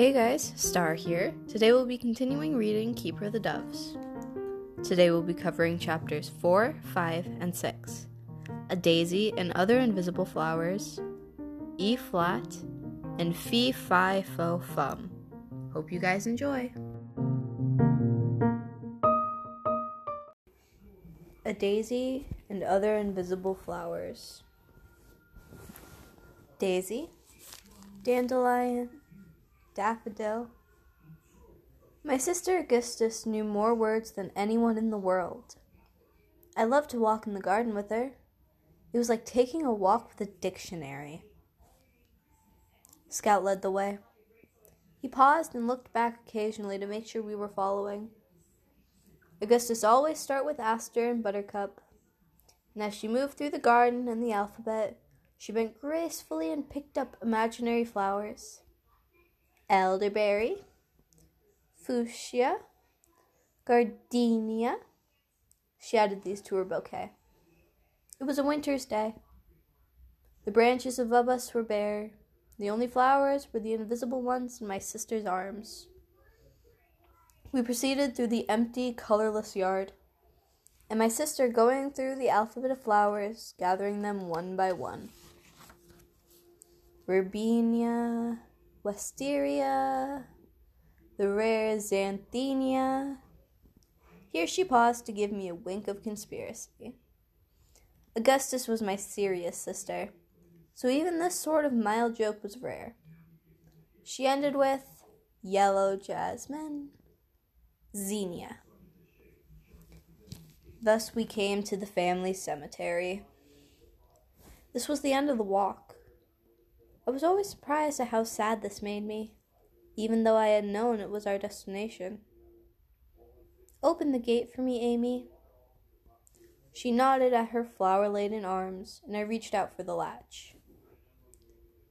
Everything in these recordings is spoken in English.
Hey guys, Star here. Today we'll be continuing reading Keeper of the Doves. Today we'll be covering chapters 4, 5, and 6 A Daisy and Other Invisible Flowers, E flat, and Fee Fi Fo Fum. Hope you guys enjoy. A Daisy and Other Invisible Flowers. Daisy, Dandelion, daffodil. My sister Augusta knew more words than anyone in the world. I loved to walk in the garden with her. It was like taking a walk with a dictionary. Scout led the way. He paused and looked back occasionally to make sure we were following. Augusta always start with Aster and Buttercup, and as she moved through the garden and the alphabet, she bent gracefully and picked up imaginary flowers elderberry, fuchsia, gardenia. She added these to her bouquet. It was a winter's day. The branches above us were bare. The only flowers were the invisible ones in my sister's arms. We proceeded through the empty, colorless yard, and my sister going through the alphabet of flowers, gathering them one by one. Verbena, wisteria, the rare xanthenia. Here she paused to give me a wink of conspiracy. Augusta was my serious sister, so even this sort of mild joke was rare. She ended with yellow jasmine, zinnia. Thus we came to the family cemetery. This was the end of the walk. I was always surprised at how sad this made me, even though I had known it was our destination. Open the gate for me, Amie. She nodded at her flower laden arms, and I reached out for the latch.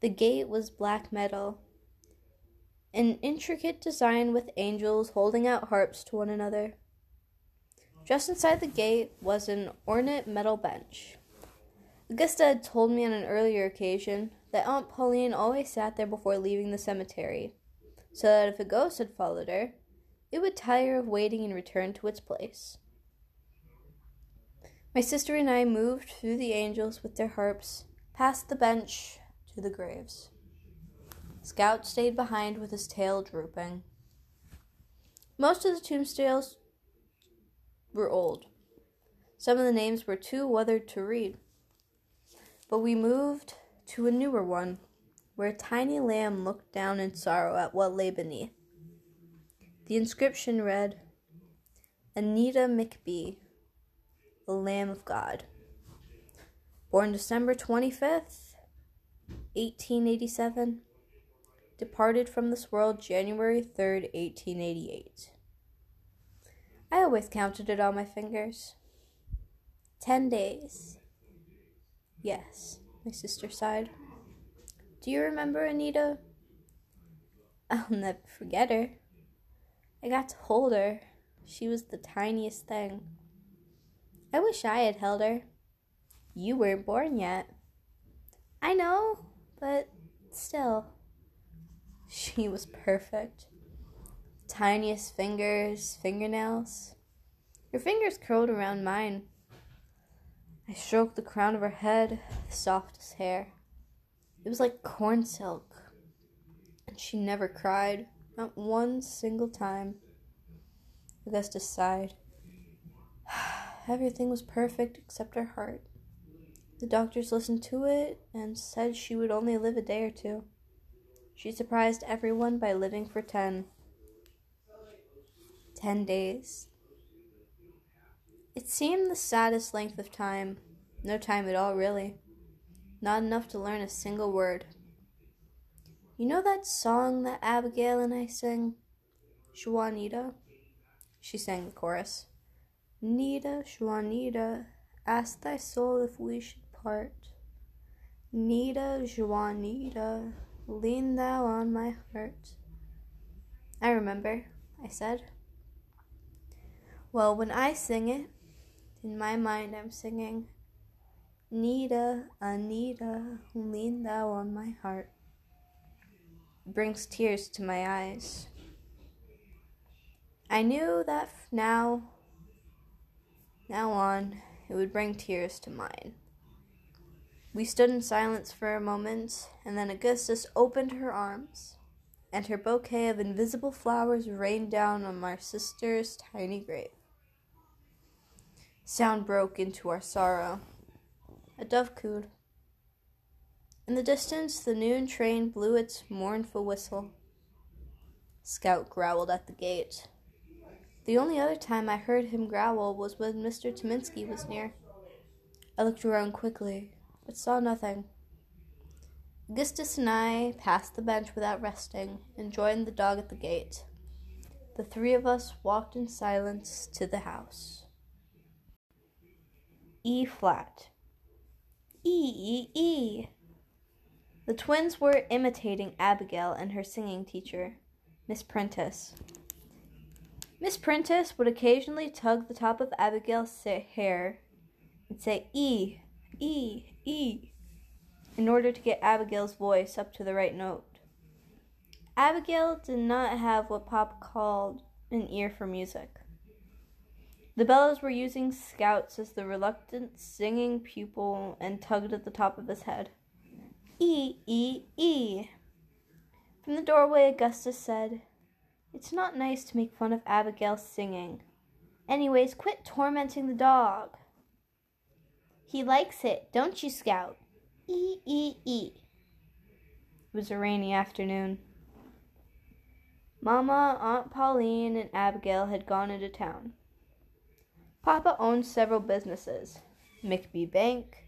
The gate was black metal, an intricate design with angels holding out harps to one another. Just inside the gate was an ornate metal bench. Augusta had told me on an earlier occasion that Aunt Pauline always sat there before leaving the cemetery, so that if a ghost had followed her, it would tire of waiting and return to its place. My sister and I moved through the angels with their harps, past the bench to the graves. Scout stayed behind with his tail drooping. Most of the tombstones were old. Some of the names were too weathered to read. But we moved to a newer one, where a tiny lamb looked down in sorrow at what lay beneath. The inscription read, Anita McBee, the Lamb of God. Born December 25th, 1887. Departed from this world January 3rd, 1888. I always counted it on my fingers. Ten days. Yes. My sister sighed. Do you remember Anita? I'll never forget her. I got to hold her. She was the tiniest thing. I wish I had held her. You weren't born yet. I know, but still. She was perfect. Tiniest fingers, fingernails. Her fingers curled around mine. I stroked the crown of her head, the softest hair. It was like corn silk. And she never cried, not one single time. Augusta sighed. Everything was perfect except her heart. The doctors listened to it and said she would only live a day or two. She surprised everyone by living for ten. Ten days. It seemed the saddest length of time. No time at all, really. Not enough to learn a single word. You know that song that Abigail and I sing? Juanita? She sang the chorus. Nita, Juanita, ask thy soul if we should part. Nita, Juanita, lean thou on my heart. I remember, I said. Well, when I sing it, in my mind, I'm singing, Anita, Anita, lean thou on my heart. brings tears to my eyes. I knew that now, now on, it would bring tears to mine. We stood in silence for a moment, and then Augusta opened her arms, and her bouquet of invisible flowers rained down on my sister's tiny grave. Sound broke into our sorrow. A dove cooed. In the distance, the noon train blew its mournful whistle. Scout growled at the gate. The only other time I heard him growl was when Mr. Tominski was near. I looked around quickly, but saw nothing. Augusta and I passed the bench without resting and joined the dog at the gate. The three of us walked in silence to the house. E flat. E, E, E. The twins were imitating Abigail and her singing teacher, Miss Prentice. Miss Prentice would occasionally tug the top of Abigail's hair and say E, E, E in order to get Abigail's voice up to the right note. Abigail did not have what Pop called an ear for music. The Bellas were using Scouts as the reluctant singing pupil and tugged at the top of his head. E, E, E. From the doorway, Augusta said, It's not nice to make fun of Abigail singing. Anyways, quit tormenting the dog. He likes it, don't you, Scout? E, E, E. It was a rainy afternoon. Mama, Aunt Pauline, and Abigail had gone into town. Papa owned several businesses McBee Bank,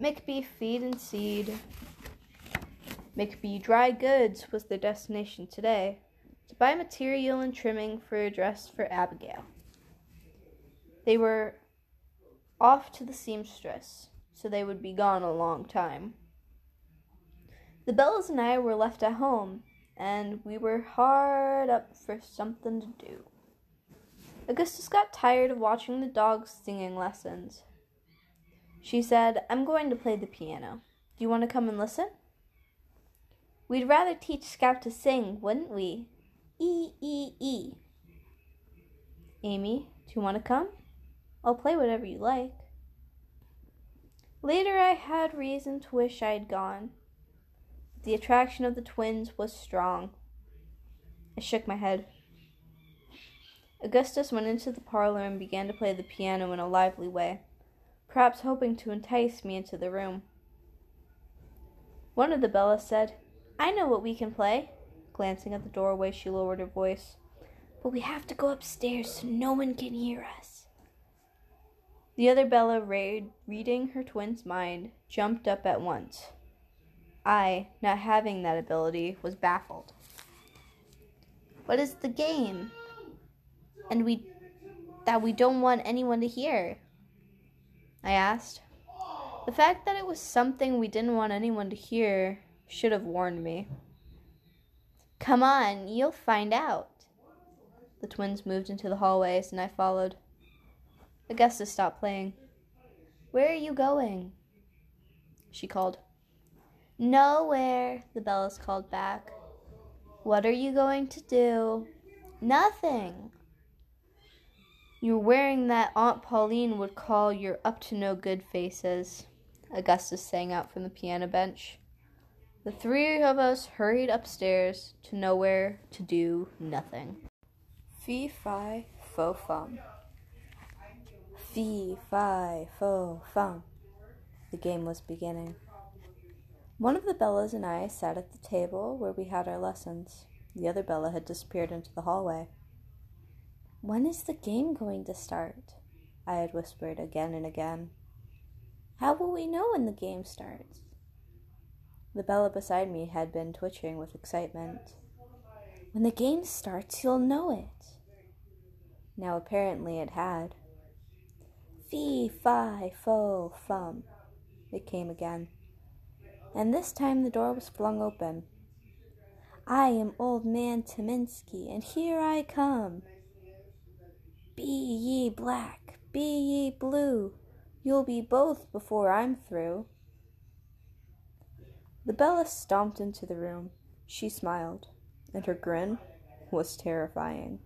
McBee Feed and Seed. McBee Dry Goods was their destination today to buy material and trimming for a dress for Abigail. They were off to the seamstress, so they would be gone a long time. The Bellas and I were left at home, and we were hard up for something to do. Augusta got tired of watching the dogs singing lessons. She said, I'm going to play the piano. Do you want to come and listen? We'd rather teach Scout to sing, wouldn't we? E, E, E. Amie, do you want to come? I'll play whatever you like. Later, I had reason to wish I had gone. The attraction of the twins was strong. I shook my head. Augusta went into the parlor and began to play the piano in a lively way, perhaps hoping to entice me into the room. One of the Bellas said, I know what we can play. Glancing at the doorway, she lowered her voice. But we have to go upstairs so no one can hear us. The other Bella, reading her twin's mind, jumped up at once. I, not having that ability, was baffled. What is the game? And we that we don't want anyone to hear? I asked. The fact that it was something we didn't want anyone to hear should have warned me. Come on, you'll find out. The twins moved into the hallways and I followed. Augusta stopped playing. Where are you going? She called. Nowhere, the Bellas called back. What are you going to do? Nothing. You're wearing that Aunt Pauline would call your up to no good faces, Augusta sang out from the piano bench. The three of us hurried upstairs to nowhere to do nothing. Fee, fi, fo, fum. Fee, fi, fo, fum. The game was beginning. One of the Bellas and I sat at the table where we had our lessons. The other Bella had disappeared into the hallway. When is the game going to start? I had whispered again and again. How will we know when the game starts? The Bella beside me had been twitching with excitement. When the game starts, you'll know it. Now, apparently, it had. Fee, fi, fo, fum. It came again. And this time the door was flung open. I am Old Man Tominski, and here I come. Be ye black, be ye blue, you'll be both before I'm through. The Bella stomped into the room. She smiled, and her grin was terrifying.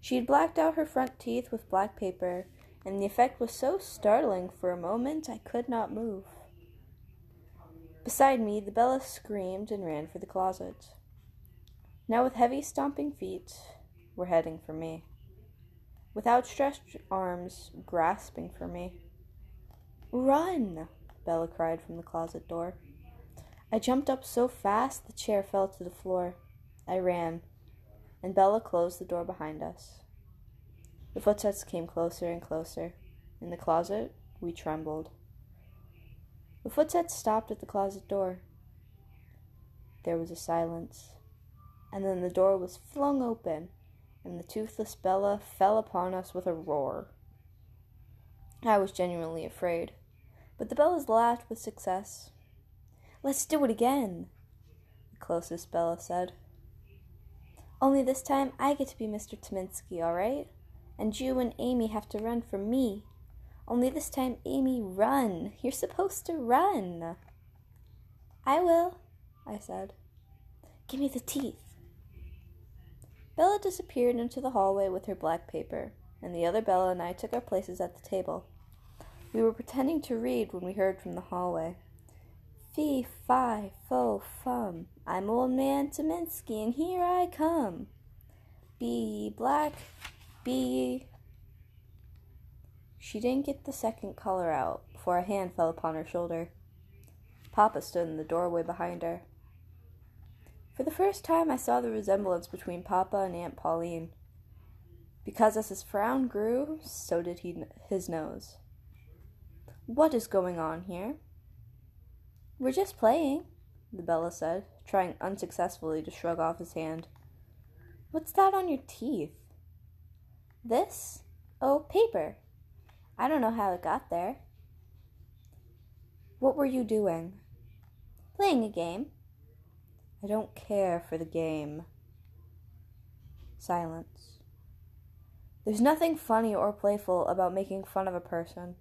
She had blacked out her front teeth with black paper, and the effect was so startling for a moment I could not move. Beside me, the Bella screamed and ran for the closet. Now, with heavy stomping feet, were heading for me, with outstretched arms grasping for me. Run! Bella cried from the closet door. I jumped up so fast the chair fell to the floor. I ran, and Bella closed the door behind us. The footsteps came closer and closer. In the closet, we trembled. The footsteps stopped at the closet door. There was a silence, and then the door was flung open, and the toothless Bella fell upon us with a roar. I was genuinely afraid, but the Bellas laughed with success. Let's do it again, the closest Bella said. Only this time I get to be Mr. Tominski, all right? And you and Amie have to run for me. Only this time, Amie, run. You're supposed to run. I will, I said. Give me the teeth. Bella disappeared into the hallway with her black paper, and the other Bella and I took our places at the table. We were pretending to read when we heard from the hallway. Fee, fi, fo, fum. I'm old man Tominski, and here I come. Be ye black, be ye. She didn't get the second color out before a hand fell upon her shoulder. Papa stood in the doorway behind her. For the first time, I saw the resemblance between Papa and Aunt Pauline. Because as his frown grew, so did he, his nose. What is going on here? We're just playing, the Bella said, trying unsuccessfully to shrug off his hand. What's that on your teeth? This? Oh, paper. I don't know how it got there. What were you doing? Playing a game. I don't care for the game. Silence. There's nothing funny or playful about making fun of a person.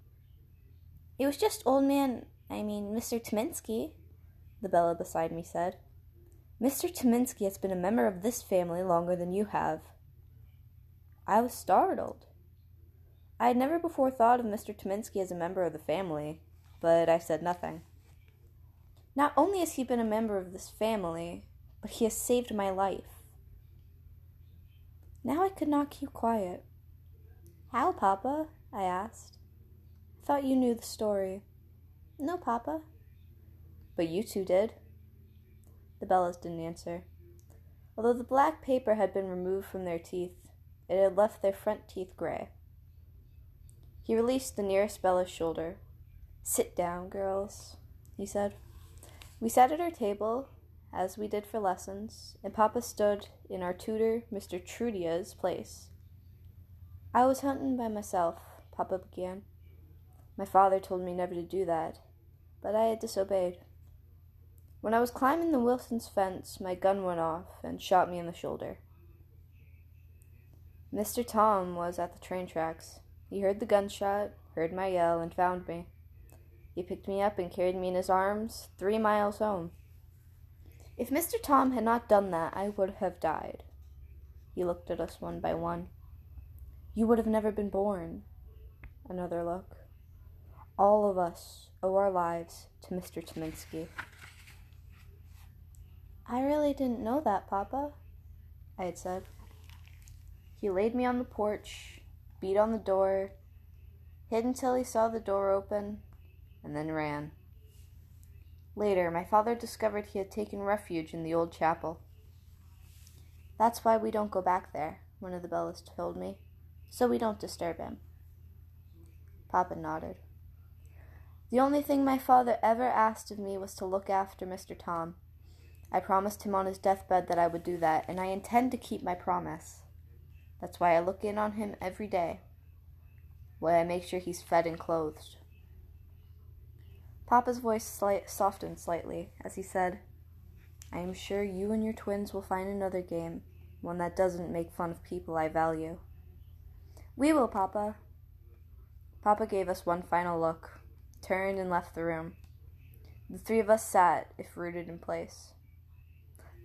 It was just old man I mean, Mr. Tominski, the Bella beside me said. Mr. Tominski has been a member of this family longer than you have. I was startled. I had never before thought of Mr. Tominski as a member of the family, but I said nothing. Not only has he been a member of this family, but he has saved my life. Now I could not keep quiet. How, Papa? I asked. I thought you knew the story. No, Papa. But you two did. The Bellas didn't answer. Although the black paper had been removed from their teeth, it had left their front teeth gray. He released the nearest Bella's shoulder. Sit down, girls, he said. We sat at our table, as we did for lessons, and Papa stood in our tutor, Mr. Trudia's, place. I was hunting by myself, Papa began. My father told me never to do that, but I had disobeyed. When I was climbing the Wilsons' fence, my gun went off and shot me in the shoulder. Mr. Tom was at the train tracks. He heard the gunshot, heard my yell, and found me. He picked me up and carried me in his arms three miles home. If Mr. Tom had not done that, I would have died. He looked at us one by one. You would have never been born. Another look. All of us owe our lives to Mr. Tominski. I really didn't know that, Papa, I had said. He laid me on the porch, beat on the door, hid until he saw the door open, and then ran. Later, my father discovered he had taken refuge in the old chapel. That's why we don't go back there, one of the Bellas told me, so we don't disturb him. Papa nodded. The only thing my father ever asked of me was to look after Mr. Tom. I promised him on his deathbed that I would do that, and I intend to keep my promise. That's why I look in on him every day. Why I make sure he's fed and clothed. Papa's voice slight, softened slightly as he said, I am sure you and your twins will find another game, one that doesn't make fun of people I value. We will, Papa. Papa gave us one final look, turned and left the room. The three of us sat, if rooted in place.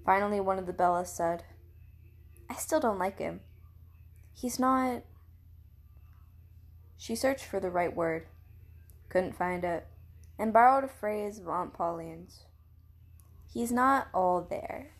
Finally, one of the Bellas said, I still don't like him. He's not. She searched for the right word, couldn't find it, and borrowed a phrase of Aunt Pauline's. He's not all there.